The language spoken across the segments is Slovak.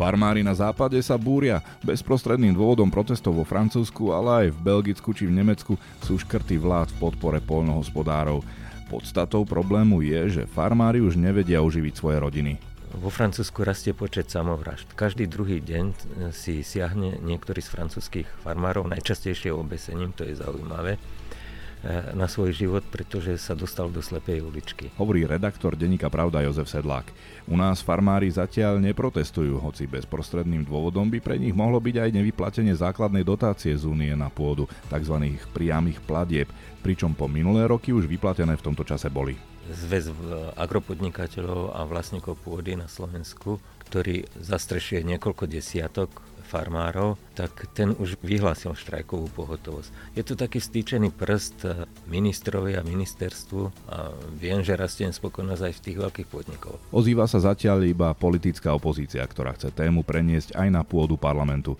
Farmári na západe sa búria. Bezprostredným dôvodom protestov vo Francúzsku, ale aj v Belgicku či v Nemecku sú škrty vlád v podpore poľnohospodárov. Podstatou problému je, že farmári už nevedia uživiť svoje rodiny. Vo Francúzsku rastie počet samovražd. Každý druhý deň si siahne niektorý z francúzských farmárov, najčastejšie obesením, to je zaujímavé, na svoj život, pretože sa dostal do slepej uličky. Hovorí redaktor denníka Pravda Jozef Sedlák. U nás farmári zatiaľ neprotestujú, hoci bezprostredným dôvodom by pre nich mohlo byť aj nevyplatenie základnej dotácie z únie na pôdu, tzv. priamých platieb, pričom po minulé roky už vyplatené v tomto čase boli. Zväz agropodnikateľov a vlastníkov pôdy na Slovensku, ktorý zastrešuje niekoľko desiatok farmárov, tak ten už vyhlásil štrajkovú pohotovosť. Je to taký stýčený prst eh, ministrovi a ministerstvu a viem, že rastie spokojnosť aj v tých veľkých podnikov. Ozýva sa zatiaľ iba politická opozícia, ktorá chce tému preniesť aj na pôdu parlamentu.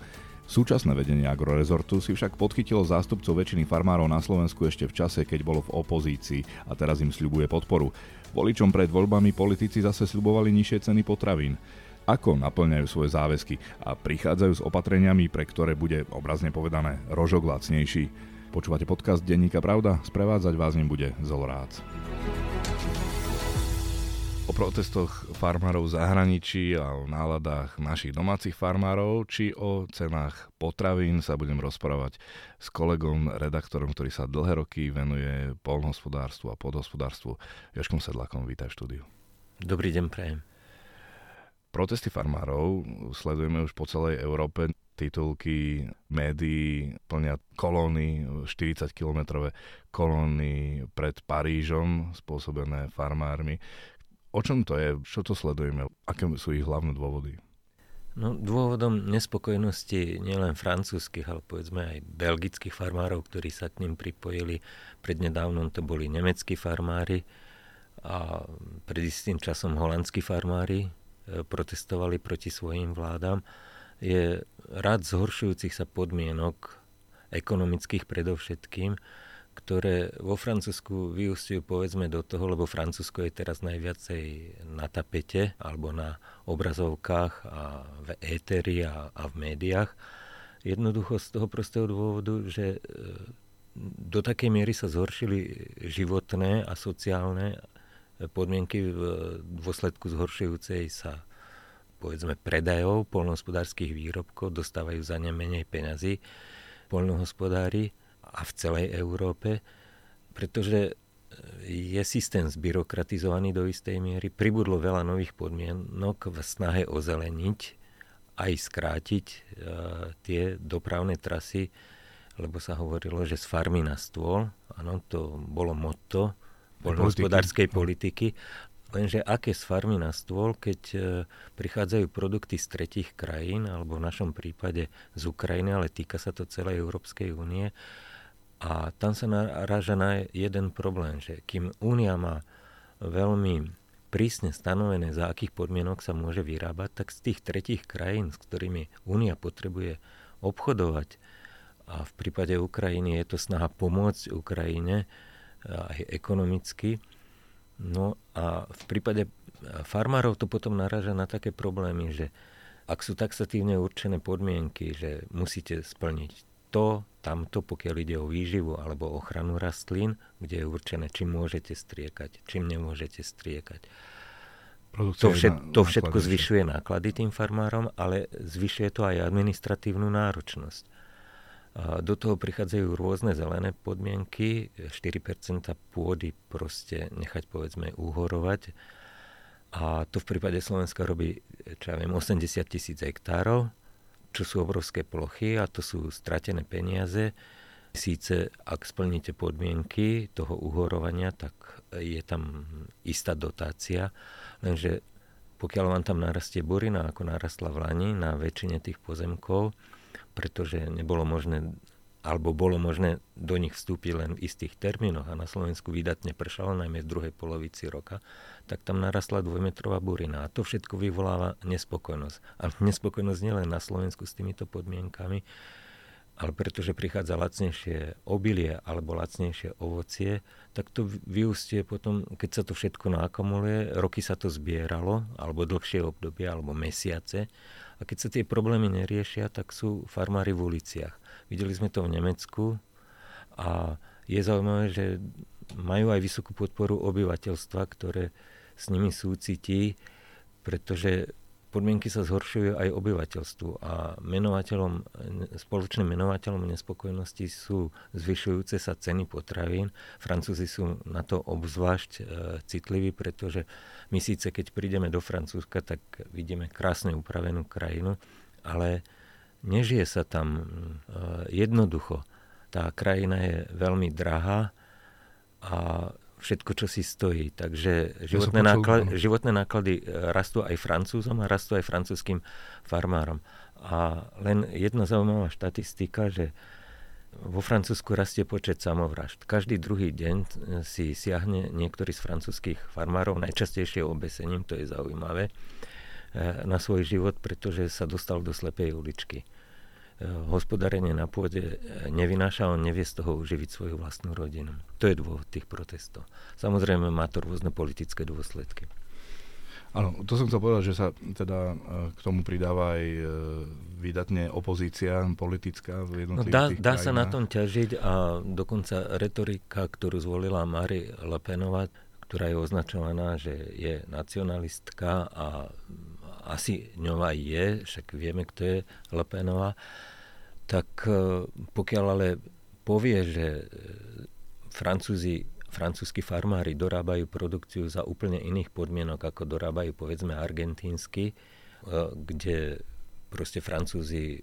Súčasné vedenie agrorezortu si však podchytilo zástupcov väčšiny farmárov na Slovensku ešte v čase, keď bolo v opozícii a teraz im sľubuje podporu. Voličom pred voľbami politici zase sľubovali nižšie ceny potravín ako naplňajú svoje záväzky a prichádzajú s opatreniami, pre ktoré bude obrazne povedané rožok lacnejší. Počúvate podcast Denníka Pravda? Sprevádzať vás ním bude Zolorác. O protestoch farmárov v zahraničí a o náladách našich domácich farmárov či o cenách potravín sa budem rozprávať s kolegom, redaktorom, ktorý sa dlhé roky venuje polnohospodárstvu a podhospodárstvu. Joškom Sedlakom, vítaj v štúdiu. Dobrý deň, prejem. Protesty farmárov sledujeme už po celej Európe. Titulky médií plnia kolóny, 40-kilometrové kolóny pred Parížom spôsobené farmármi. O čom to je? Čo to sledujeme? Aké sú ich hlavné dôvody? No, dôvodom nespokojnosti nielen francúzskych, ale povedzme aj belgických farmárov, ktorí sa k ním pripojili. Prednedávnom to boli nemeckí farmári a pred istým časom holandskí farmári, protestovali proti svojim vládam, je rad zhoršujúcich sa podmienok, ekonomických predovšetkým, ktoré vo Francúzsku vyústiujú povedzme do toho, lebo Francúzsko je teraz najviacej na tapete alebo na obrazovkách a v éteri a, a v médiách. Jednoducho z toho prostého dôvodu, že e, do takej miery sa zhoršili životné a sociálne podmienky v dôsledku zhoršujúcej sa povedzme predajov polnohospodárských výrobkov, dostávajú za ne menej peňazí polnohospodári a v celej Európe, pretože je systém zbyrokratizovaný do istej miery, pribudlo veľa nových podmienok v snahe ozeleniť aj skrátiť e, tie dopravné trasy, lebo sa hovorilo, že z farmy na stôl, áno, to bolo motto poľnohospodárskej politiky. Lenže aké z farmy na stôl, keď e, prichádzajú produkty z tretich krajín, alebo v našom prípade z Ukrajiny, ale týka sa to celej Európskej únie. A tam sa naráža na jeden problém, že kým únia má veľmi prísne stanovené, za akých podmienok sa môže vyrábať, tak z tých tretich krajín, s ktorými únia potrebuje obchodovať, a v prípade Ukrajiny je to snaha pomôcť Ukrajine, aj ekonomicky. No a v prípade farmárov to potom naráža na také problémy, že ak sú taxatívne určené podmienky, že musíte splniť to, tamto, pokiaľ ide o výživu alebo ochranu rastlín, kde je určené, čím môžete striekať, čím nemôžete striekať. to, všet, to všetko zvyšuje náklady tým farmárom, ale zvyšuje to aj administratívnu náročnosť. Do toho prichádzajú rôzne zelené podmienky, 4% pôdy proste nechať povedzme uhorovať. A to v prípade Slovenska robí, čo ja viem, 80 tisíc hektárov, čo sú obrovské plochy a to sú stratené peniaze. Síce ak splníte podmienky toho uhorovania, tak je tam istá dotácia, lenže pokiaľ vám tam narastie burina, ako narastla v Lani na väčšine tých pozemkov, pretože nebolo možné alebo bolo možné do nich vstúpiť len v istých termínoch a na Slovensku vydatne pršalo, najmä v druhej polovici roka, tak tam narastla dvojmetrová burina a to všetko vyvoláva nespokojnosť. A nespokojnosť nielen na Slovensku s týmito podmienkami, ale pretože prichádza lacnejšie obilie alebo lacnejšie ovocie, tak to vyústie potom, keď sa to všetko nakumuluje, roky sa to zbieralo, alebo dlhšie obdobie, alebo mesiace. A keď sa tie problémy neriešia, tak sú farmári v uliciach. Videli sme to v Nemecku a je zaujímavé, že majú aj vysokú podporu obyvateľstva, ktoré s nimi súcití, pretože podmienky sa zhoršujú aj obyvateľstvu a menovateľom, spoločným menovateľom nespokojnosti sú zvyšujúce sa ceny potravín. Francúzi sú na to obzvlášť e, citliví, pretože my síce keď prídeme do Francúzska, tak vidíme krásne upravenú krajinu, ale nežije sa tam e, jednoducho. Tá krajina je veľmi drahá a všetko, čo si stojí. Takže životné, náklady, životné náklady rastú aj francúzom a rastú aj francúzským farmárom. A len jedna zaujímavá štatistika, že vo Francúzsku rastie počet samovražd. Každý druhý deň e, si siahne niektorý z francúzských farmárov, najčastejšie obesením, to je zaujímavé, e, na svoj život, pretože sa dostal do slepej uličky. Eh, hospodárenie na pôde eh, nevynáša, on nevie z toho uživiť svoju vlastnú rodinu. To je dôvod tých protestov. Samozrejme má to rôzne politické dôsledky. Áno, to som chcel povedať, že sa teda eh, k tomu pridáva aj vydatne opozícia politická v no dá, dá sa na tom ťažiť a dokonca retorika, ktorú zvolila Marie Le Penová, ktorá je označovaná, že je nacionalistka a asi aj je, však vieme, kto je Le Penová, tak e, pokiaľ ale povie, že e, Francúzi, francúzski farmári dorábajú produkciu za úplne iných podmienok, ako dorábajú povedzme argentínsky, e, kde proste Francúzi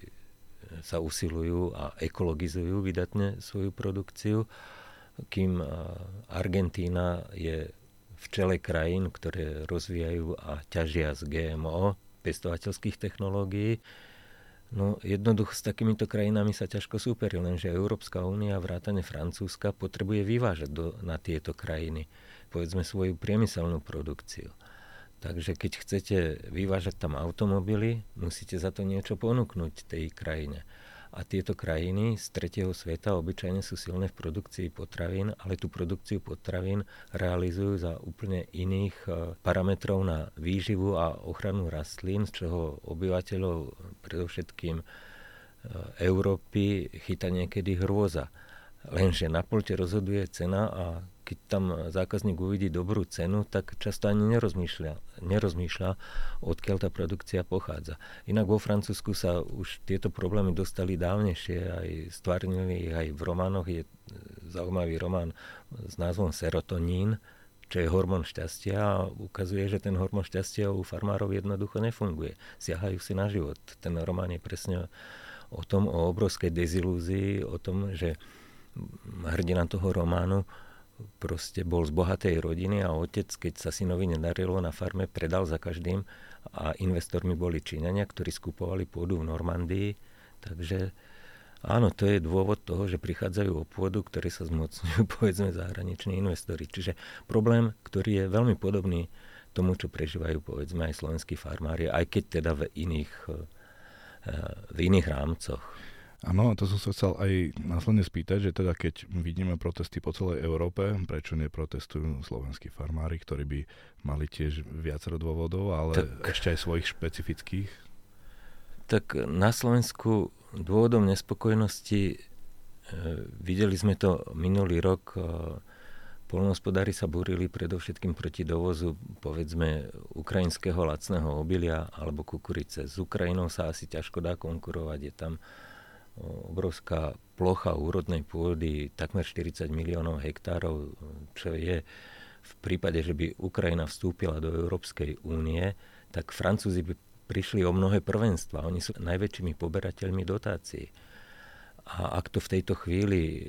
sa usilujú a ekologizujú vydatne svoju produkciu, kým Argentína je v čele krajín, ktoré rozvíjajú a ťažia z GMO, pestovateľských technológií, No jednoducho s takýmito krajinami sa ťažko súperí, lenže Európska únia, vrátane Francúzska, potrebuje vyvážať do, na tieto krajiny, povedzme svoju priemyselnú produkciu. Takže keď chcete vyvážať tam automobily, musíte za to niečo ponúknuť tej krajine. A tieto krajiny z tretieho sveta obyčajne sú silné v produkcii potravín, ale tú produkciu potravín realizujú za úplne iných e, parametrov na výživu a ochranu rastlín, z čoho obyvateľov predovšetkým e, Európy chyta niekedy hrôza. Lenže na polte rozhoduje cena a keď tam zákazník uvidí dobrú cenu, tak často ani nerozmýšľa, nerozmýšľa odkiaľ tá produkcia pochádza. Inak vo Francúzsku sa už tieto problémy dostali dávnejšie, aj stvárnili ich aj v románoch. Je zaujímavý román s názvom Serotonín, čo je hormón šťastia a ukazuje, že ten hormón šťastia u farmárov jednoducho nefunguje. Siahajú si na život. Ten román je presne o tom, o obrovskej dezilúzii, o tom, že hrdina toho románu proste bol z bohatej rodiny a otec, keď sa synovi nedarilo na farme, predal za každým a investormi boli Číňania, ktorí skupovali pôdu v Normandii. Takže áno, to je dôvod toho, že prichádzajú o pôdu, ktoré sa zmocňujú povedzme zahraniční investori. Čiže problém, ktorý je veľmi podobný tomu, čo prežívajú povedzme aj slovenskí farmári, aj keď teda v iných, eh, v iných rámcoch. Áno, to som sa chcel aj následne spýtať, že teda keď vidíme protesty po celej Európe, prečo neprotestujú slovenskí farmári, ktorí by mali tiež viacero dôvodov, ale tak, ešte aj svojich špecifických? Tak na Slovensku dôvodom nespokojnosti, e, videli sme to minulý rok, e, polnohospodári sa búrili predovšetkým proti dovozu povedzme ukrajinského lacného obilia alebo kukurice. S Ukrajinou sa asi ťažko dá konkurovať, je tam obrovská plocha úrodnej pôdy, takmer 40 miliónov hektárov, čo je v prípade, že by Ukrajina vstúpila do Európskej únie, tak Francúzi by prišli o mnohé prvenstva. Oni sú najväčšími poberateľmi dotácií. A ak to v tejto chvíli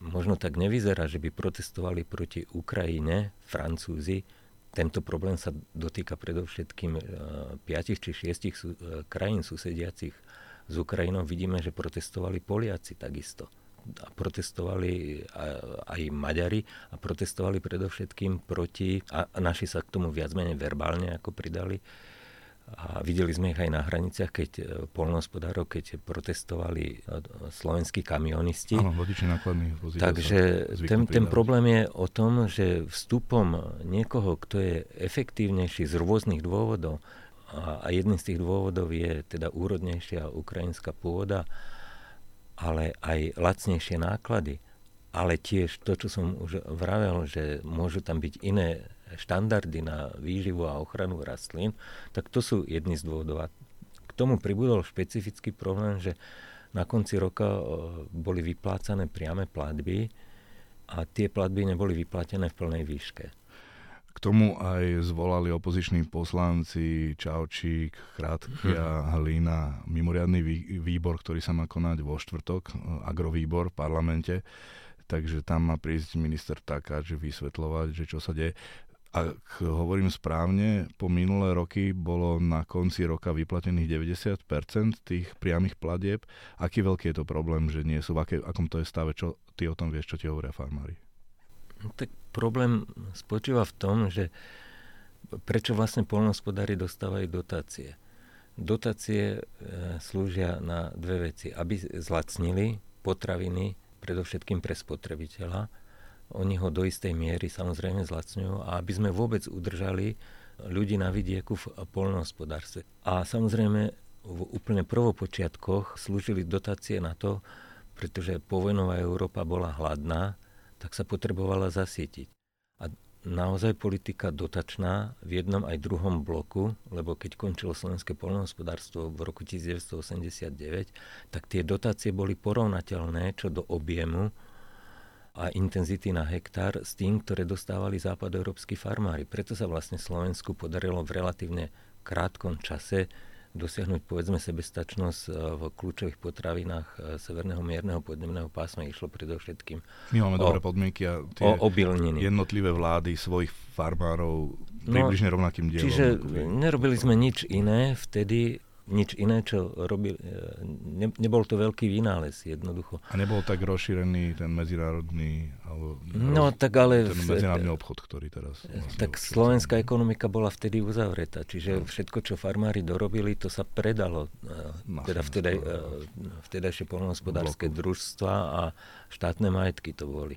možno tak nevyzerá, že by protestovali proti Ukrajine, Francúzi, tento problém sa dotýka predovšetkým 5 e, či 6 e, krajín susediacich s Ukrajinou vidíme, že protestovali Poliaci takisto. A protestovali aj Maďari a protestovali predovšetkým proti, a naši sa k tomu viac menej verbálne ako pridali, A videli sme ich aj na hraniciach, keď e, polnohospodárov, keď protestovali e, slovenskí kamionisti. Áno, vodiči nákladných vozidel. Takže ten, ten problém je o tom, že vstupom niekoho, kto je efektívnejší z rôznych dôvodov, a, a jedným z tých dôvodov je teda úrodnejšia ukrajinská pôda, ale aj lacnejšie náklady, ale tiež to, čo som už vravel, že môžu tam byť iné štandardy na výživu a ochranu rastlín, tak to sú jedny z dôvodov. A k tomu pribudol špecifický problém, že na konci roka boli vyplácané priame platby a tie platby neboli vyplatené v plnej výške. K tomu aj zvolali opoziční poslanci Čaučík, Krátka, hm. Hlina, mimoriadný výbor, ktorý sa má konať vo štvrtok, agrovýbor v parlamente takže tam má prísť minister Takáč vysvetľovať, že čo sa deje ak hovorím správne, po minulé roky bolo na konci roka vyplatených 90% tých priamých platieb. Aký veľký je to problém, že nie sú? V aké, akom to je stave? Čo ty o tom vieš, čo ti hovoria farmári? Tak problém spočíva v tom, že prečo vlastne polnospodári dostávajú dotácie. Dotácie e, slúžia na dve veci. Aby zlacnili potraviny, predovšetkým pre spotrebiteľa, oni ho do istej miery samozrejme zlacňujú a aby sme vôbec udržali ľudí na vidieku v polnohospodárstve. A samozrejme v úplne prvopočiatkoch slúžili dotácie na to, pretože povojnová Európa bola hladná, tak sa potrebovala zasietiť. A naozaj politika dotačná v jednom aj druhom bloku, lebo keď končilo slovenské polnohospodárstvo v roku 1989, tak tie dotácie boli porovnateľné čo do objemu a intenzity na hektár s tým, ktoré dostávali západoeurópsky farmári. Preto sa vlastne Slovensku podarilo v relatívne krátkom čase dosiahnuť povedzme sebestačnosť e, v kľúčových potravinách e, severného mierneho podnebného pásma išlo predovšetkým My máme o, dobré podmienky a tie o obilniny. jednotlivé vlády svojich farmárov no, približne no, rovnakým dielom. Čiže nerobili sme nič iné vtedy, nič iné, čo robil, e, ne, nebol to veľký vynález jednoducho. A nebol tak rozšírený ten medzinárodný, alebo no, roz, tak ale ten medzinárodný obchod, ktorý teraz... E, vlastne tak slovenská ekonomika bola vtedy uzavretá, čiže všetko, čo farmári dorobili, to sa predalo, Na e, teda vtedaj, vtedajšie polnohospodárske družstva a štátne majetky to boli.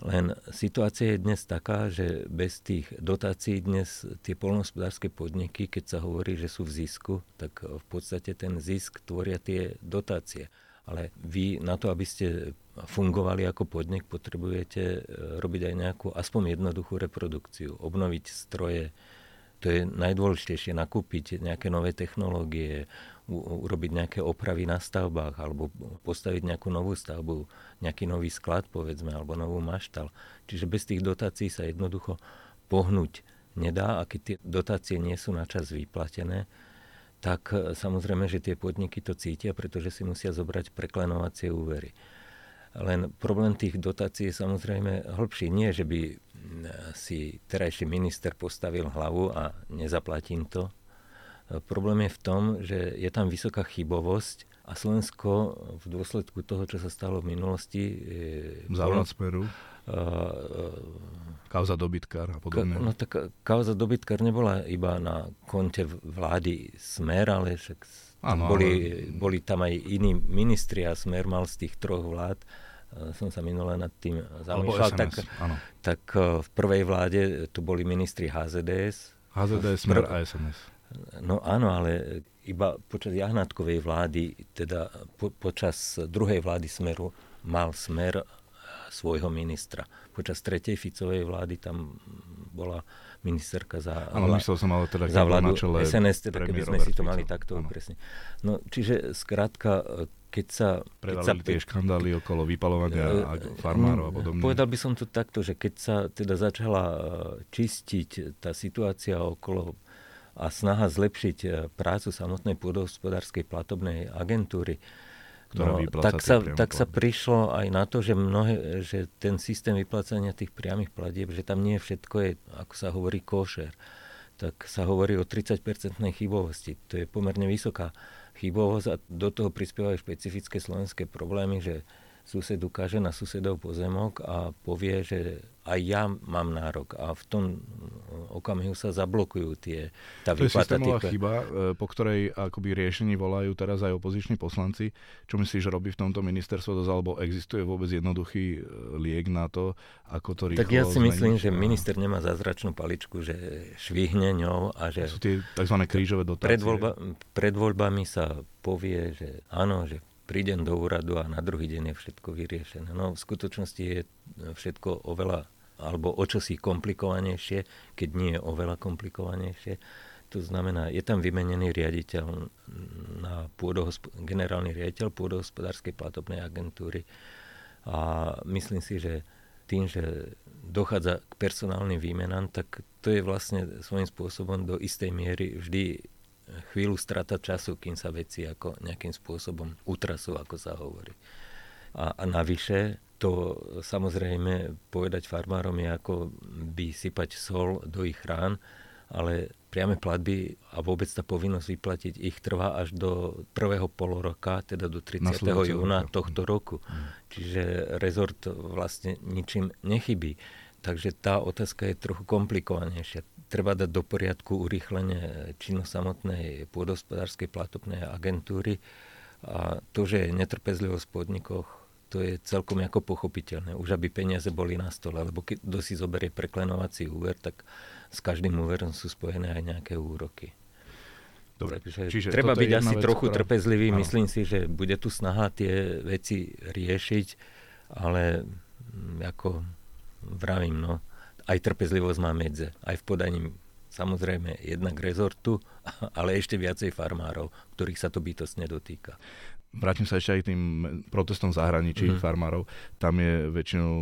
Len situácia je dnes taká, že bez tých dotácií dnes tie polnohospodárske podniky, keď sa hovorí, že sú v zisku, tak v podstate ten zisk tvoria tie dotácie. Ale vy na to, aby ste fungovali ako podnik, potrebujete e, robiť aj nejakú aspoň jednoduchú reprodukciu, obnoviť stroje, to je najdôležitejšie, nakúpiť nejaké nové technológie, urobiť nejaké opravy na stavbách alebo postaviť nejakú novú stavbu, nejaký nový sklad povedzme alebo novú maštal. Čiže bez tých dotácií sa jednoducho pohnúť nedá a keď tie dotácie nie sú na čas vyplatené, tak e, samozrejme, že tie podniky to cítia, pretože si musia zobrať preklenovacie úvery. Len problém tých dotácií je samozrejme hĺbší. Nie, že by si terajší minister postavil hlavu a nezaplatím to, Problém je v tom, že je tam vysoká chybovosť a Slovensko v dôsledku toho, čo sa stalo v minulosti... Závrat Smeru. Uh, kauza dobytkár a podobne. Ka, no tak kauza dobytkár nebola iba na konte vlády Smer, ale však ano, boli, ale... boli tam aj iní ministri a Smer mal z tých troch vlád som sa minule nad tým zamýšľal, tak, tak v prvej vláde tu boli ministri HZDS. HZDS, Smer a SNS. No áno, ale iba počas Jahnátkovej vlády, teda po, počas druhej vlády Smeru mal Smer svojho ministra. Počas tretej Ficovej vlády tam bola ministerka za, ano, vlá... myslel som ale teda, za vládu na čele SNS, teda keby sme Robert si to mali takto ano. presne. No, čiže skrátka, keď sa... Predali keď sa, tie škandály okolo vypalovania uh, farmárov a podobne. Povedal by som to takto, že keď sa teda začala čistiť tá situácia okolo a snaha zlepšiť e, prácu samotnej pôdohospodárskej platobnej agentúry, no, tak, sa, tak sa prišlo aj na to, že, mnohé, že ten systém vyplácania tých priamých platieb, že tam nie všetko je, ako sa hovorí, košer. Tak sa hovorí o 30-percentnej chybovosti. To je pomerne vysoká chybovosť a do toho prispievajú špecifické slovenské problémy, že sused ukáže na susedov pozemok a povie, že aj ja mám nárok a v tom okamihu sa zablokujú tie tá To je systémová tých... chyba, e, po ktorej akoby riešení volajú teraz aj opoziční poslanci. Čo myslíš, že robí v tomto ministerstvo dosť, alebo existuje vôbec jednoduchý e, liek na to, ako to rýchlo Tak ja si zmeniť? myslím, že minister nemá zázračnú paličku, že švihne ňou a že... To sú tie tzv. krížové dotácie. Pred, voľba, pred voľbami sa povie, že áno, že prídem do úradu a na druhý deň je všetko vyriešené. No v skutočnosti je všetko oveľa alebo o čosi komplikovanejšie, keď nie je oveľa komplikovanejšie. To znamená, je tam vymenený riaditeľ na pôdohosp- generálny riaditeľ pôdohospodárskej platobnej agentúry a myslím si, že tým, že dochádza k personálnym výmenám, tak to je vlastne svojím spôsobom do istej miery vždy chvíľu strata času, kým sa veci ako nejakým spôsobom utrasú, ako sa hovorí. A, a navyše, to samozrejme povedať farmárom je ako by sypať sol do ich rán, ale priame platby a vôbec tá povinnosť vyplatiť ich trvá až do prvého poloroka, teda do 30. júna tohto roku. Mm. Čiže rezort vlastne ničím nechybí. Takže tá otázka je trochu komplikovanejšia treba dať do poriadku urýchlenie činnosť samotnej pôdospodárskej platobnej agentúry a to, že je netrpezlivosť v podnikoch, to je celkom ako pochopiteľné. Už aby peniaze boli na stole, lebo keď kto si zoberie preklenovací úver, tak s každým úverom sú spojené aj nejaké úroky. Dobre, Takže čiže treba byť asi vec, trochu ktorá... trpezlivý. Áno. Myslím si, že bude tu snaha tie veci riešiť, ale ako vravím, no, aj trpezlivosť má medze, aj v podaní samozrejme jednak rezortu, ale ešte viacej farmárov, ktorých sa to bytostne dotýka. Vrátim sa ešte aj k tým protestom zahraničí mm. farmárov. Tam je väčšinou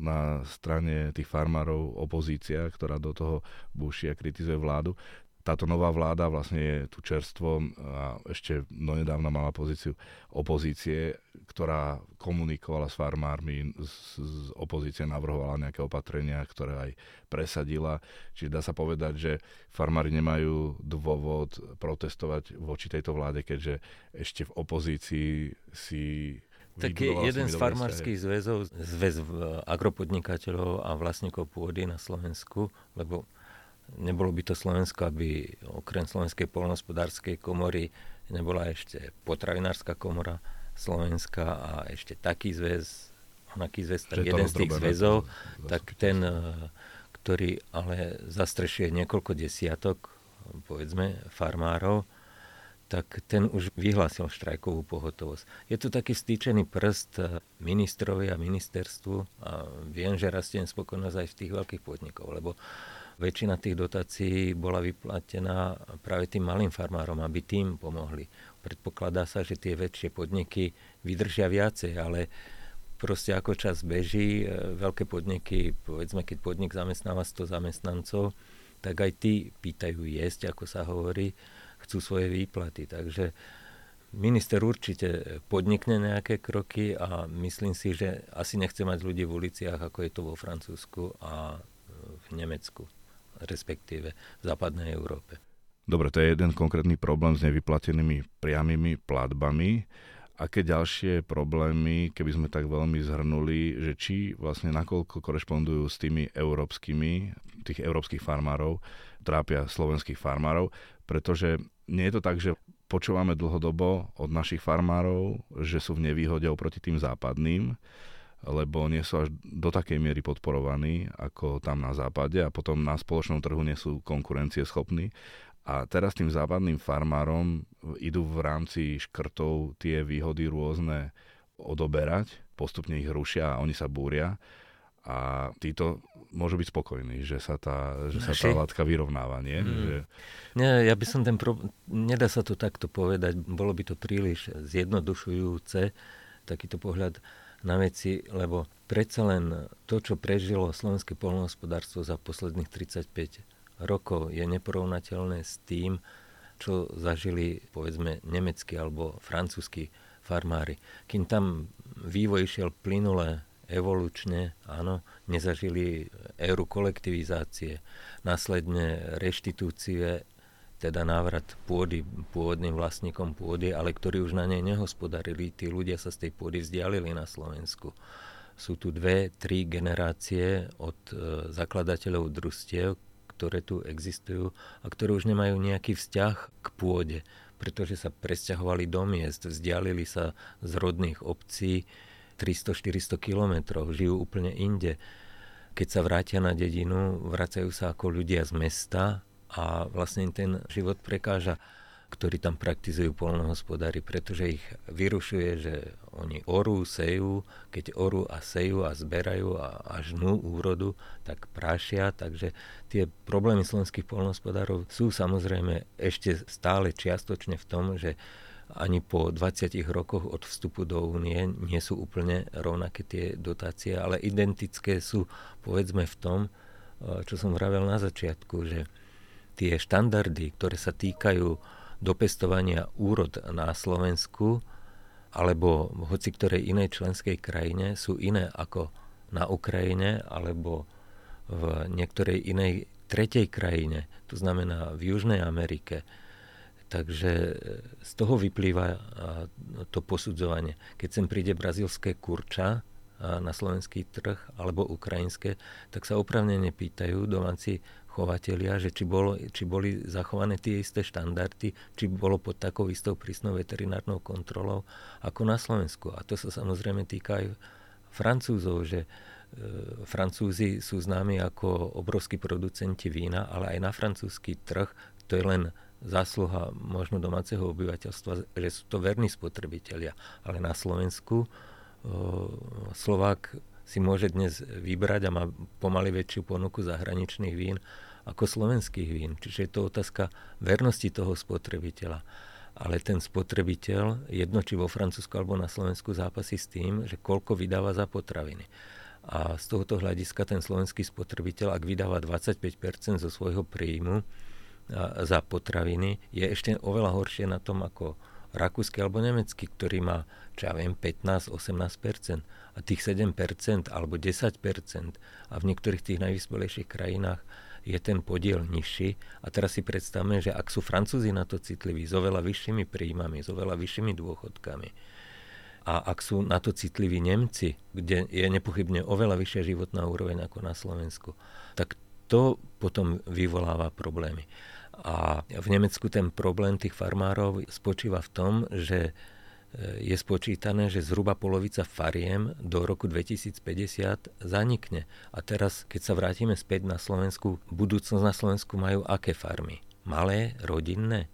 na strane tých farmárov opozícia, ktorá do toho búši a kritizuje vládu táto nová vláda vlastne je tu čerstvo a ešte donedávna mala pozíciu opozície, ktorá komunikovala s farmármi, z, z opozície navrhovala nejaké opatrenia, ktoré aj presadila. Čiže dá sa povedať, že farmári nemajú dôvod protestovať voči tejto vláde, keďže ešte v opozícii si tak je jeden z farmárskych zväzov, zväz agropodnikateľov a vlastníkov pôdy na Slovensku, lebo nebolo by to Slovensko, aby okrem Slovenskej polnospodárskej komory nebola ešte potravinárska komora Slovenska a ešte taký zväz, onaký zväz, tak jeden z tých zväzov, tak ten, eh, ktorý ale zastrešuje niekoľko desiatok, povedzme, farmárov, tak ten už vyhlásil štrajkovú pohotovosť. Je tu taký stýčený prst eh, ministrovi a ministerstvu a viem, že rastie spokojnosť aj v tých veľkých podnikov, lebo väčšina tých dotácií bola vyplatená práve tým malým farmárom, aby tým pomohli. Predpokladá sa, že tie väčšie podniky vydržia viacej, ale proste ako čas beží, e, veľké podniky, povedzme, keď podnik zamestnáva 100 zamestnancov, tak aj tí pýtajú jesť, ako sa hovorí, chcú svoje výplaty. Takže minister určite podnikne nejaké kroky a myslím si, že asi nechce mať ľudí v uliciach, ako je to vo Francúzsku a v Nemecku respektíve v západnej Európe. Dobre, to je jeden konkrétny problém s nevyplatenými priamými platbami. Aké ďalšie problémy, keby sme tak veľmi zhrnuli, že či vlastne nakoľko korešpondujú s tými európskymi, tých európskych farmárov, trápia slovenských farmárov, pretože nie je to tak, že počúvame dlhodobo od našich farmárov, že sú v nevýhode oproti tým západným, lebo nie sú až do takej miery podporovaní ako tam na západe a potom na spoločnom trhu nie sú konkurencieschopní. A teraz tým západným farmárom idú v rámci škrtov tie výhody rôzne odoberať, postupne ich rušia a oni sa búria a títo môžu byť spokojní, že sa tá, že sa tá látka vyrovnáva, nie? Mm. Že... Nie, ja by som ten pro... Nedá sa to takto povedať, bolo by to príliš zjednodušujúce, takýto pohľad na veci, lebo predsa len to, čo prežilo slovenské polnohospodárstvo za posledných 35 rokov, je neporovnateľné s tým, čo zažili povedzme nemeckí alebo francúzskí farmári. Kým tam vývoj išiel plynule, evolučne, áno, nezažili éru kolektivizácie, následne reštitúcie teda návrat pôdy pôvodným vlastníkom pôdy, ale ktorí už na nej nehospodarili. Tí ľudia sa z tej pôdy vzdialili na Slovensku. sú tu dve, tri generácie od e, zakladateľov družstiev, ktoré tu existujú a ktoré už nemajú nejaký vzťah k pôde, pretože sa presťahovali do miest, vzdialili sa z rodných obcí 300-400 kilometrov, žijú úplne inde. Keď sa vrátia na dedinu, vracajú sa ako ľudia z mesta a vlastne ten život prekáža ktorí tam praktizujú polnohospodári, pretože ich vyrušuje, že oni orú, sejú, keď orú a sejú a zberajú a, a žnú úrodu, tak prášia, takže tie problémy slovenských polnohospodárov sú samozrejme ešte stále čiastočne v tom, že ani po 20 rokoch od vstupu do únie nie sú úplne rovnaké tie dotácie, ale identické sú povedzme v tom, čo som vravel na začiatku, že tie štandardy, ktoré sa týkajú dopestovania úrod na Slovensku alebo hoci ktorej inej členskej krajine sú iné ako na Ukrajine alebo v niektorej inej tretej krajine, to znamená v Južnej Amerike. Takže z toho vyplýva to posudzovanie. Keď sem príde brazilské kurča na slovenský trh alebo ukrajinské, tak sa opravnene pýtajú domáci chovatelia, že či, bolo, či boli zachované tie isté štandardy, či bolo pod takou istou prísnou veterinárnou kontrolou ako na Slovensku. A to sa samozrejme týka aj Francúzov, že e, Francúzi sú známi ako obrovskí producenti vína, ale aj na francúzsky trh to je len zásluha možno domáceho obyvateľstva, že sú to verní spotrebitelia. Ale na Slovensku e, Slovák si môže dnes vybrať a má pomaly väčšiu ponuku zahraničných vín ako slovenských vín. Čiže je to otázka vernosti toho spotrebiteľa. Ale ten spotrebiteľ, jedno či vo Francúzsku alebo na Slovensku, zápasí s tým, že koľko vydáva za potraviny. A z tohoto hľadiska ten slovenský spotrebiteľ, ak vydáva 25% zo svojho príjmu za potraviny, je ešte oveľa horšie na tom ako rakúsky alebo nemecký, ktorý má, čo ja viem, 15-18% a tých 7% alebo 10% a v niektorých tých najvyspelejších krajinách je ten podiel nižší. A teraz si predstavme, že ak sú Francúzi na to citliví s oveľa vyššími príjmami, s oveľa vyššími dôchodkami, a ak sú na to citliví Nemci, kde je nepochybne oveľa vyššia životná úroveň ako na Slovensku, tak to potom vyvoláva problémy. A v Nemecku ten problém tých farmárov spočíva v tom, že je spočítané, že zhruba polovica fariem do roku 2050 zanikne. A teraz, keď sa vrátime späť na Slovensku, budúcnosť na Slovensku majú aké farmy? Malé, rodinné?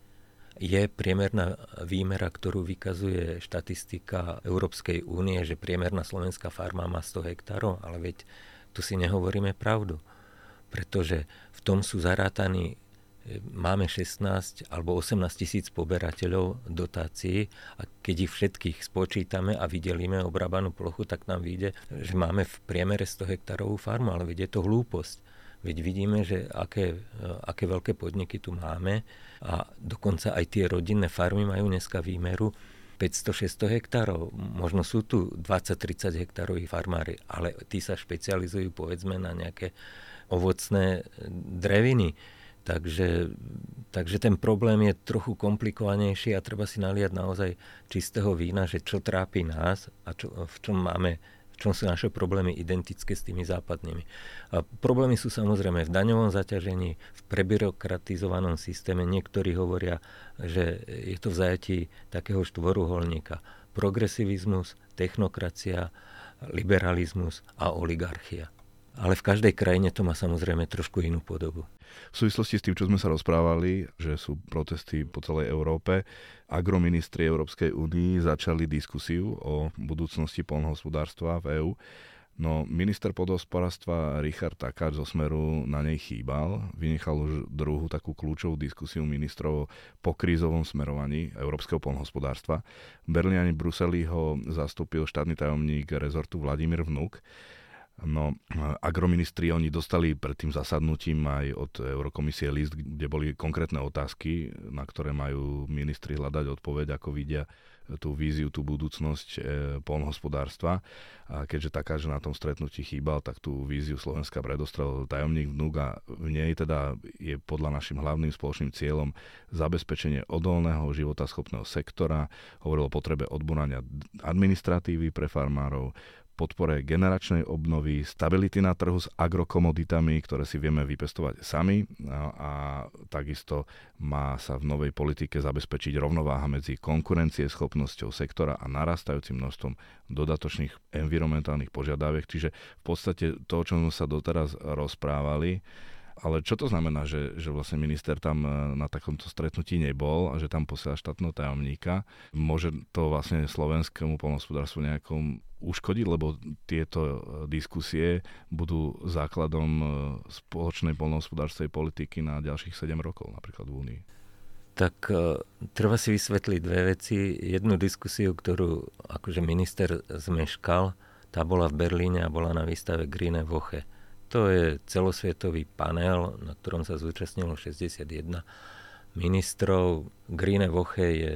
Je priemerná výmera, ktorú vykazuje štatistika Európskej únie, že priemerná slovenská farma má 100 hektárov, ale veď tu si nehovoríme pravdu. Pretože v tom sú zarátaní máme 16 alebo 18 tisíc poberateľov dotácií a keď ich všetkých spočítame a vydelíme obrábanú plochu, tak nám vyjde, že máme v priemere 100 hektárovú farmu, ale veď je to hlúposť. Veď vidíme, že aké, aké veľké podniky tu máme a dokonca aj tie rodinné farmy majú dneska výmeru 500-600 hektárov. Možno sú tu 20-30 hektároví farmári, ale tí sa špecializujú povedzme na nejaké ovocné dreviny Takže, takže ten problém je trochu komplikovanejší a treba si naliať naozaj čistého vína, že čo trápi nás a čo, v čom máme čom sú naše problémy identické s tými západnými. A problémy sú samozrejme v daňovom zaťažení, v prebyrokratizovanom systéme. Niektorí hovoria, že je to v zajatí takého štvoruholníka. Progresivizmus, technokracia, liberalizmus a oligarchia. Ale v každej krajine to má samozrejme trošku inú podobu. V súvislosti s tým, čo sme sa rozprávali, že sú protesty po celej Európe, agroministri Európskej únii začali diskusiu o budúcnosti polnohospodárstva v EÚ. No minister podhospodárstva Richard Takáč zo Smeru na nej chýbal. Vynechal už druhú takú kľúčovú diskusiu ministrov po krízovom smerovaní európskeho polnohospodárstva. V Berlíne Bruseli ho zastúpil štátny tajomník rezortu Vladimír Vnuk. No, agroministri, oni dostali pred tým zasadnutím aj od Eurokomisie list, kde boli konkrétne otázky, na ktoré majú ministri hľadať odpoveď, ako vidia tú víziu, tú budúcnosť e, polnohospodárstva. A keďže taká, že na tom stretnutí chýbal, tak tú víziu Slovenska predostrel tajomník vnúk a v nej teda je podľa našim hlavným spoločným cieľom zabezpečenie odolného životaschopného sektora, hovoril o potrebe odborania administratívy pre farmárov, podpore generačnej obnovy, stability na trhu s agrokomoditami, ktoré si vieme vypestovať sami a, a takisto má sa v novej politike zabezpečiť rovnováha medzi konkurencieschopnosťou sektora a narastajúcim množstvom dodatočných environmentálnych požiadaviek. Čiže v podstate to, o čom sa doteraz rozprávali, ale čo to znamená, že, že vlastne minister tam e, na takomto stretnutí nebol a že tam posiela štátneho tajomníka? Môže to vlastne slovenskému polnohospodárstvu nejakom uškodiť, lebo tieto e, diskusie budú základom e, spoločnej polnohospodárskej politiky na ďalších 7 rokov, napríklad v Únii. Tak treba si vysvetliť dve veci. Jednu diskusiu, ktorú akože minister zmeškal, tá bola v Berlíne a bola na výstave Grine Woche to je celosvietový panel, na ktorom sa zúčastnilo 61 ministrov. Green Voche je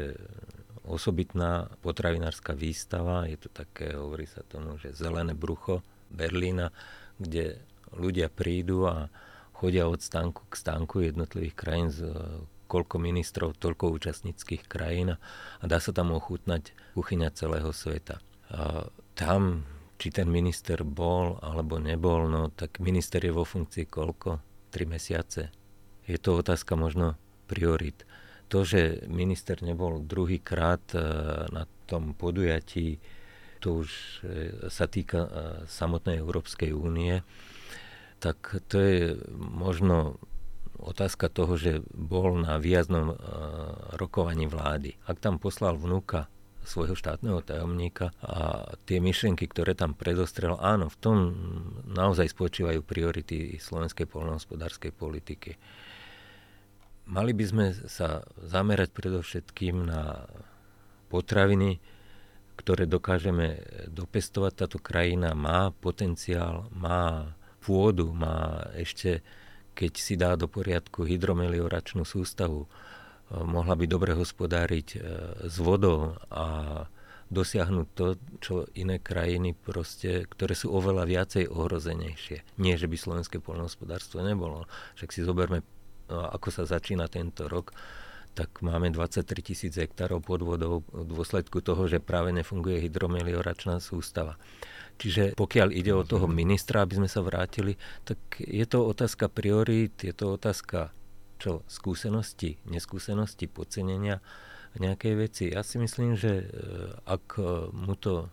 osobitná potravinárska výstava, je to také, hovorí sa tomu, že zelené brucho Berlína, kde ľudia prídu a chodia od stánku k stánku jednotlivých krajín z koľko ministrov, toľko účastníckých krajín a dá sa tam ochutnať kuchyňa celého sveta. A tam či ten minister bol alebo nebol, no tak minister je vo funkcii koľko? 3 mesiace. Je to otázka možno priorit. To, že minister nebol druhýkrát e, na tom podujatí, to už e, sa týka e, samotnej Európskej únie, tak to je možno otázka toho, že bol na výjaznom rokovaní vlády. Ak tam poslal vnúka svojho štátneho tajomníka a tie myšlienky, ktoré tam predostrel, áno, v tom naozaj spočívajú priority slovenskej poľnohospodárskej politiky. Mali by sme sa zamerať predovšetkým na potraviny, ktoré dokážeme dopestovať. Táto krajina má potenciál, má pôdu, má ešte, keď si dá do poriadku hydromelioračnú sústavu, mohla by dobre hospodáriť e, s vodou a dosiahnuť to, čo iné krajiny proste, ktoré sú oveľa viacej ohrozenejšie. Nie, že by slovenské poľnohospodárstvo nebolo. Však si zoberme, no, ako sa začína tento rok, tak máme 23 tisíc hektárov pod vodou v dôsledku toho, že práve nefunguje hydromelioračná sústava. Čiže pokiaľ ide o toho ministra, aby sme sa vrátili, tak je to otázka priorít, je to otázka čo skúsenosti, neskúsenosti, podcenenia nejakej veci. Ja si myslím, že e, ak mu to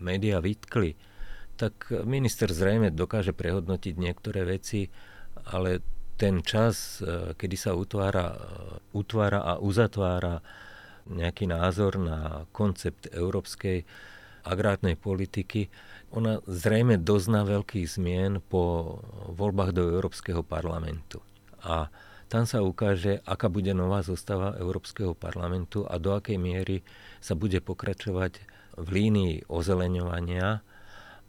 médiá vytkli, tak minister zrejme dokáže prehodnotiť niektoré veci, ale ten čas, e, kedy sa utvára, e, utvára a uzatvára nejaký názor na koncept európskej agrárnej politiky, ona zrejme dozná veľkých zmien po voľbách do Európskeho parlamentu. A tam sa ukáže, aká bude nová zostava Európskeho parlamentu a do akej miery sa bude pokračovať v línii ozeleňovania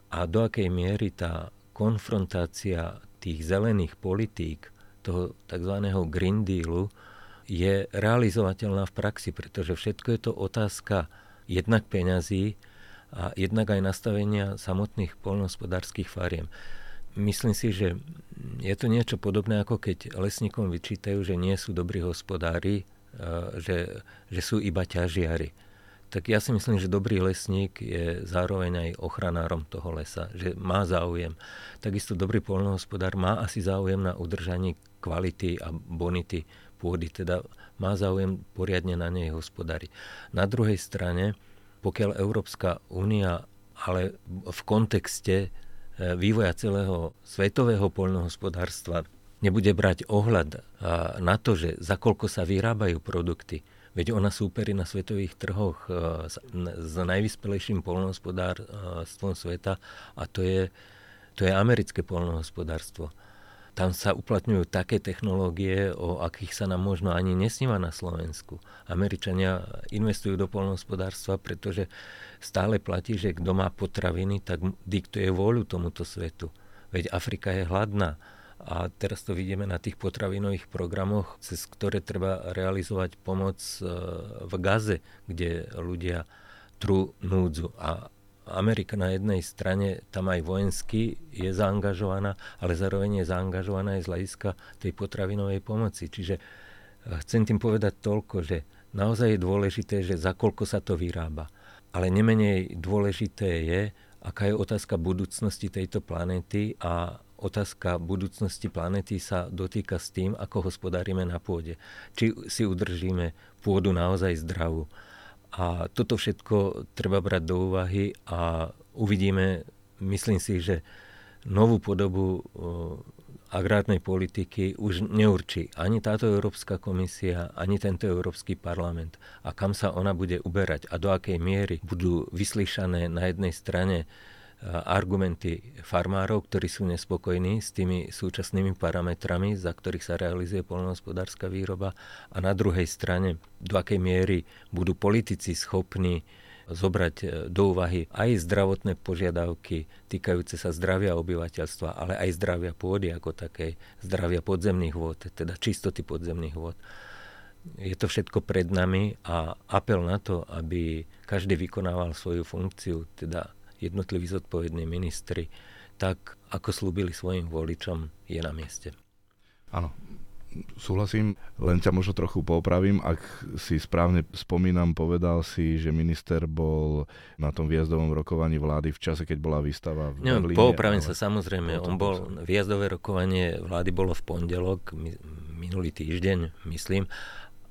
a do akej miery tá konfrontácia tých zelených politík, toho tzv. Green Dealu, je realizovateľná v praxi, pretože všetko je to otázka jednak peňazí a jednak aj nastavenia samotných poľnohospodárskych fariem myslím si, že je to niečo podobné, ako keď lesníkom vyčítajú, že nie sú dobrí hospodári, že, že sú iba ťažiari. Tak ja si myslím, že dobrý lesník je zároveň aj ochranárom toho lesa, že má záujem. Takisto dobrý polnohospodár má asi záujem na udržaní kvality a bonity pôdy, teda má záujem poriadne na nej hospodári. Na druhej strane, pokiaľ Európska únia ale v kontexte vývoja celého svetového poľnohospodárstva nebude brať ohľad na to, že za koľko sa vyrábajú produkty, veď ona súperi na svetových trhoch s najvyspelejším poľnohospodárstvom sveta a to je, to je americké poľnohospodárstvo tam sa uplatňujú také technológie, o akých sa nám možno ani nesníva na Slovensku. Američania investujú do polnohospodárstva, pretože stále platí, že kto má potraviny, tak diktuje vôľu tomuto svetu. Veď Afrika je hladná. A teraz to vidíme na tých potravinových programoch, cez ktoré treba realizovať pomoc e, v Gaze, kde ľudia trú núdzu. A Amerika na jednej strane tam aj vojensky je zaangažovaná, ale zároveň je zaangažovaná aj z hľadiska tej potravinovej pomoci. Čiže eh, chcem tým povedať toľko, že naozaj je dôležité, že za koľko sa to vyrába. Ale nemenej dôležité je, aká je otázka budúcnosti tejto planéty a otázka budúcnosti planety sa dotýka s tým, ako hospodárime na pôde. Či si udržíme pôdu naozaj zdravú. A toto všetko treba brať do úvahy a uvidíme, myslím si, že novú podobu agrárnej politiky už neurčí ani táto Európska komisia, ani tento Európsky parlament. A kam sa ona bude uberať a do akej miery budú vyslyšané na jednej strane argumenty farmárov, ktorí sú nespokojní s tými súčasnými parametrami, za ktorých sa realizuje polnohospodárska výroba a na druhej strane, do akej miery budú politici schopní zobrať e, do úvahy aj zdravotné požiadavky týkajúce sa zdravia obyvateľstva, ale aj zdravia pôdy ako takej, zdravia podzemných vôd, teda čistoty podzemných vôd. Je to všetko pred nami a apel na to, aby každý vykonával svoju funkciu, teda jednotliví zodpovední ministri, tak ako slúbili svojim voličom, je na mieste. Áno, súhlasím, len ťa možno trochu popravím. Ak si správne spomínam, povedal si, že minister bol na tom výjazdovom rokovaní vlády v čase, keď bola výstava v no, Berlíne. Poopravím ale... sa samozrejme. On bol, výjazdové rokovanie vlády bolo v pondelok, minulý týždeň, myslím.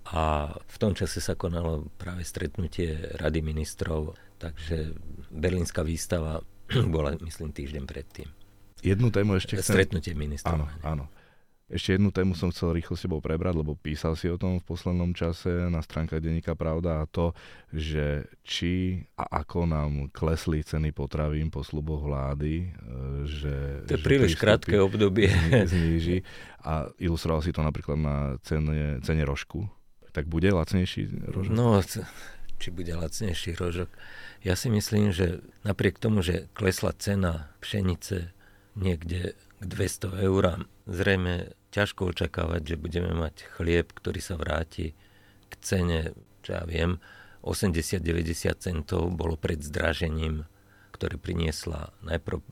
A v tom čase sa konalo práve stretnutie Rady ministrov, takže berlínska výstava bola, myslím, týždeň predtým. Jednu tému ešte chcem... Stretnutie ministrov. Áno, áno. Ešte jednu tému som chcel rýchlo s tebou prebrať, lebo písal si o tom v poslednom čase na stránkach Denníka Pravda a to, že či a ako nám klesli ceny potravín po sluboch vlády, e, že... To je príliš krátke obdobie. Zníži. A ilustroval si to napríklad na cene, cene rožku. Tak bude lacnejší rožok? No, či bude lacnejší rožok. Ja si myslím, že napriek tomu, že klesla cena pšenice niekde k 200 eurám, zrejme ťažko očakávať, že budeme mať chlieb, ktorý sa vráti k cene, čo ja viem, 80-90 centov bolo pred zdražením, ktoré priniesla najprv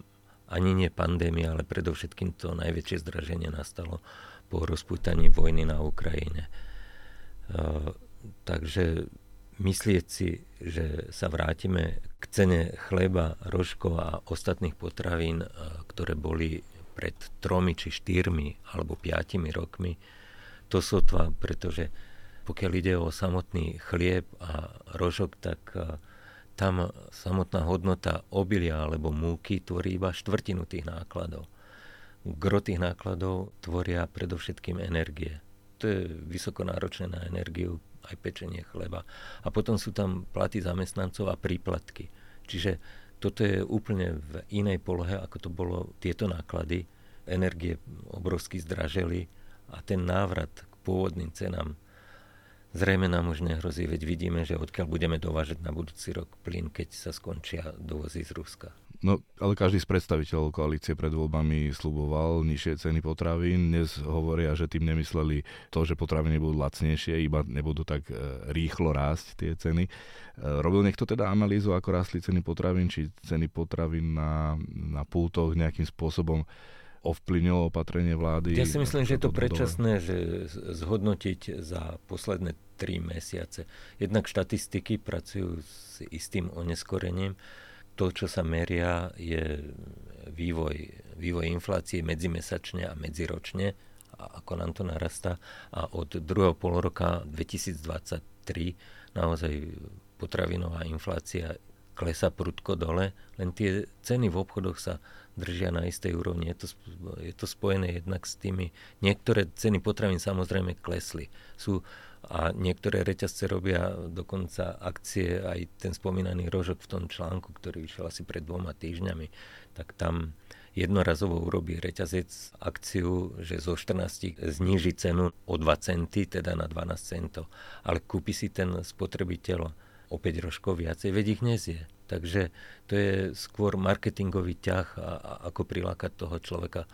ani nie pandémia, ale predovšetkým to najväčšie zdraženie nastalo po rozputaní vojny na Ukrajine. Uh, takže myslieť si, že sa vrátime k cene chleba, rožkov a ostatných potravín, ktoré boli pred tromi či štyrmi alebo piatimi rokmi, to sotva, pretože pokiaľ ide o samotný chlieb a rožok, tak tam samotná hodnota obilia alebo múky tvorí iba štvrtinu tých nákladov. Gro tých nákladov tvoria predovšetkým energie. To je vysoko náročné na energiu, aj pečenie chleba. A potom sú tam platy zamestnancov a príplatky. Čiže toto je úplne v inej polohe, ako to bolo tieto náklady. Energie obrovsky zdraželi a ten návrat k pôvodným cenám zrejme nám už nehrozí, veď vidíme, že odkiaľ budeme dovážať na budúci rok plyn, keď sa skončia dovozy z Ruska. No, ale každý z predstaviteľov koalície pred voľbami sluboval nižšie ceny potravín. Dnes hovoria, že tým nemysleli to, že potraviny budú lacnejšie, iba nebudú tak e, rýchlo rásť tie ceny. E, robil niekto teda analýzu, ako rástli ceny potravín, či ceny potravín na, na pútoch nejakým spôsobom ovplyvnilo opatrenie vlády? Ja si myslím, že je to predčasné, že zhodnotiť za posledné tri mesiace. Jednak štatistiky pracujú s istým oneskorením to, čo sa meria, je vývoj, vývoj inflácie medzimesačne a medziročne, a ako nám to narastá. A od druhého pol roka 2023 naozaj potravinová inflácia klesa prudko dole, len tie ceny v obchodoch sa držia na istej úrovni. Je to, je to spojené jednak s tými... Niektoré ceny potravín samozrejme klesli. Sú a niektoré reťazce robia dokonca akcie, aj ten spomínaný rožok v tom článku, ktorý vyšiel asi pred dvoma týždňami, tak tam jednorazovo urobí reťazec akciu, že zo 14 zníži cenu o 2 centy, teda na 12 centov. Ale kúpi si ten spotrebiteľ o 5 rožkov viacej, veď ich nezie. Takže to je skôr marketingový ťah, a, a ako prilákať toho človeka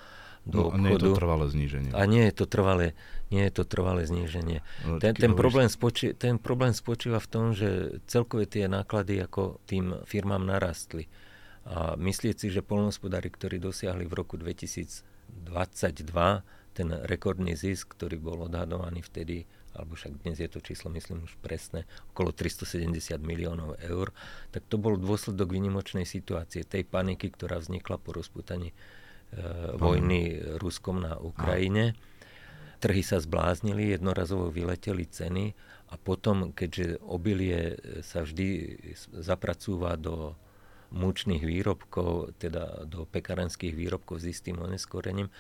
do no, obchodu. A nie je to trvalé zníženie. A nie je to trvalé, nie je to trvalé zníženie. No, ten, ten, problém spočí, ten problém spočíva v tom, že celkové tie náklady ako tým firmám narastli. A myslieť si, že polnospodári, ktorí dosiahli v roku 2022 ten rekordný zisk, ktorý bol odhadovaný vtedy alebo však dnes je to číslo, myslím už presné, okolo 370 miliónov eur, tak to bol dôsledok vynimočnej situácie, tej paniky, ktorá vznikla po rozputaní e, vojny Ruskom na Ukrajine. Trhy sa zbláznili, jednorazovo vyleteli ceny a potom, keďže obilie sa vždy zapracúva do múčných výrobkov, teda do pekarenských výrobkov s istým oneskorením,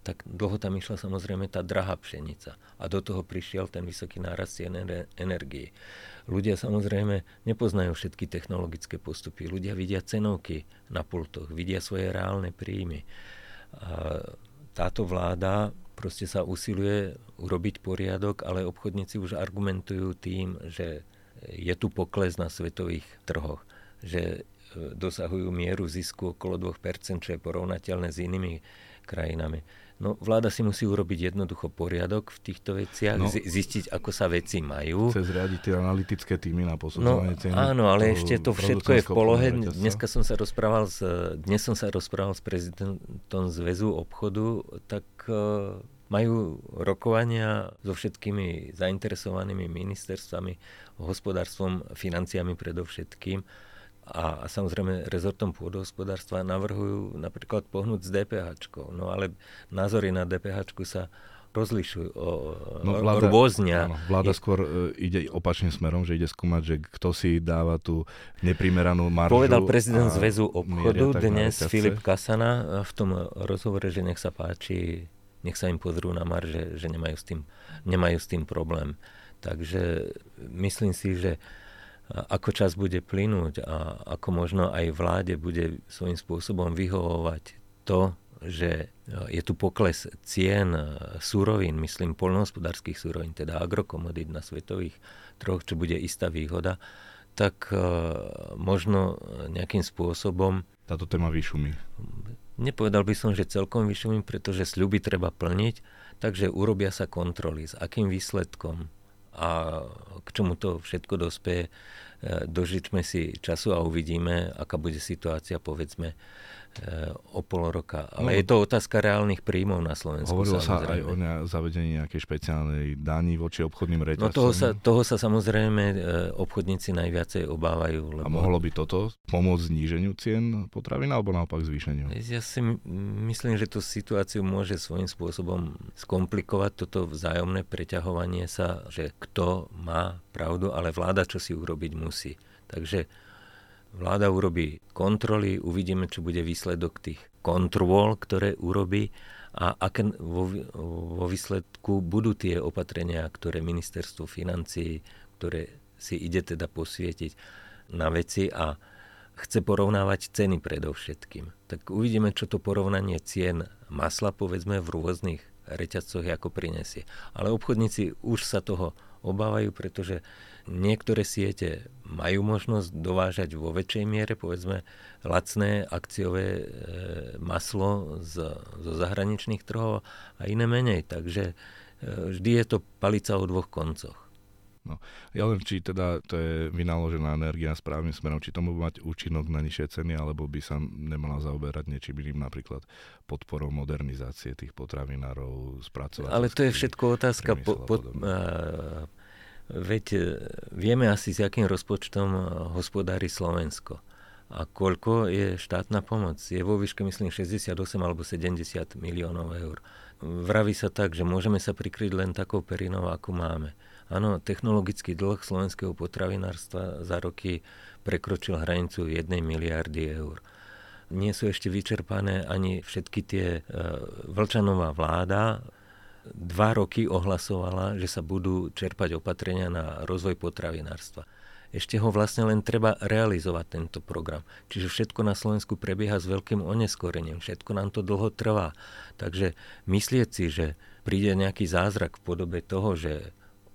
tak dlho tam išla samozrejme tá drahá pšenica. A do toho prišiel ten vysoký nárast cien energie. Ľudia samozrejme nepoznajú všetky technologické postupy. Ľudia vidia cenovky na pultoch, vidia svoje reálne príjmy. Táto vláda proste sa usiluje urobiť poriadok, ale obchodníci už argumentujú tým, že je tu pokles na svetových trhoch, že e, dosahujú mieru zisku okolo 2%, čo je porovnateľné s inými krajinami. No, vláda si musí urobiť jednoducho poriadok v týchto veciach, no, zistiť, ako sa veci majú. Chce zriadiť tie analytické týmy na posudzovanie no, ceny. Áno, ale ešte to všetko je v polohe. Dneska som sa rozprával s, dnes som sa rozprával s prezidentom Zväzu obchodu, tak uh, majú rokovania so všetkými zainteresovanými ministerstvami, hospodárstvom, financiami predovšetkým a, samozrejme rezortom pôdohospodárstva navrhujú napríklad pohnúť s DPH. No ale názory na DPH sa rozlišujú, o, no, vláda, rôznia. Áno, vláda skôr uh, ide opačným smerom, že ide skúmať, že kto si dáva tú neprimeranú maržu. Povedal prezident Zväzu obchodu dnes Filip Kasana v tom rozhovore, že nech sa páči, nech sa im pozrú na marže, že nemajú s tým, nemajú s tým problém. Takže myslím si, že uh, ako čas bude plynúť a ako možno aj vláde bude svojím spôsobom vyhovovať to, že e, je tu pokles cien e, súrovín, myslím polnohospodárských súrovín, teda agrokomodít na svetových troch, čo bude istá výhoda, tak e, možno nejakým spôsobom... Táto téma vyšumí. Nepovedal by som, že celkom vyšumí, pretože sľuby treba plniť, takže urobia sa kontroly. S akým výsledkom? A k čomu to všetko dospeje, e, dožičme si času a uvidíme, aká bude situácia, povedzme, o pol roka. Ale no, je to otázka reálnych príjmov na Slovensku. Hovorilo sa aj o zavedení nejakej špeciálnej daní voči obchodným reťazcom. No toho sa, toho sa samozrejme eh, obchodníci najviacej obávajú. Lebo... A mohlo by toto pomôcť zníženiu cien potravín alebo naopak zvýšeniu? Ja si myslím, že tú situáciu môže svojím spôsobom skomplikovať toto vzájomné preťahovanie sa, že kto má pravdu, ale vláda čo si urobiť musí. Takže Vláda urobí kontroly, uvidíme, čo bude výsledok tých kontrol, ktoré urobí a aké vo, vo výsledku budú tie opatrenia, ktoré ministerstvo financií, ktoré si ide teda posvietiť na veci a chce porovnávať ceny predovšetkým. Tak uvidíme, čo to porovnanie cien masla, povedzme, v rôznych reťazcoch ako prinesie. Ale obchodníci už sa toho obávajú, pretože Niektoré siete majú možnosť dovážať vo väčšej miere, povedzme, lacné akciové e, maslo z, zo zahraničných trhov a iné menej. Takže e, vždy je to palica o dvoch koncoch. No, ja len či teda to je vynaložená energia správnym smerom, či tomu mať účinok na nižšie ceny, alebo by sa nemala zaoberať niečím iným, napríklad podporou modernizácie tých potravinárov, spracovať. Ale to je všetko otázka po, po, Veď e, vieme asi, s akým rozpočtom e, hospodári Slovensko. A koľko je štátna pomoc? Je vo výške, myslím, 68 alebo 70 miliónov eur. Vraví sa tak, že môžeme sa prikryť len takou perinou, ako máme. Áno, technologický dlh slovenského potravinárstva za roky prekročil hranicu 1 miliardy eur. Nie sú ešte vyčerpané ani všetky tie... E, Vlčanová vláda dva roky ohlasovala, že sa budú čerpať opatrenia na rozvoj potravinárstva. Ešte ho vlastne len treba realizovať tento program. Čiže všetko na Slovensku prebieha s veľkým oneskorením, všetko nám to dlho trvá. Takže myslieť si, že príde nejaký zázrak v podobe toho, že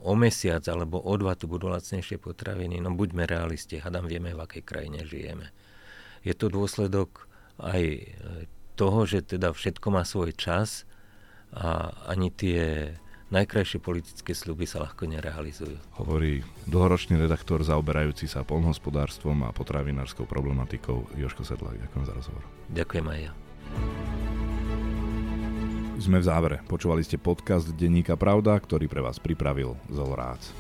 o mesiac alebo o dva tu budú lacnejšie potraviny, no buďme realisti, hadam vieme, v akej krajine žijeme. Je to dôsledok aj toho, že teda všetko má svoj čas, a ani tie najkrajšie politické sľuby sa ľahko nerealizujú. Hovorí dlhoročný redaktor zaoberajúci sa polnohospodárstvom a potravinárskou problematikou Joško Sedlák. Ďakujem za rozhovor. Ďakujem aj ja. Sme v závere. Počúvali ste podcast Denníka Pravda, ktorý pre vás pripravil Zol Rác.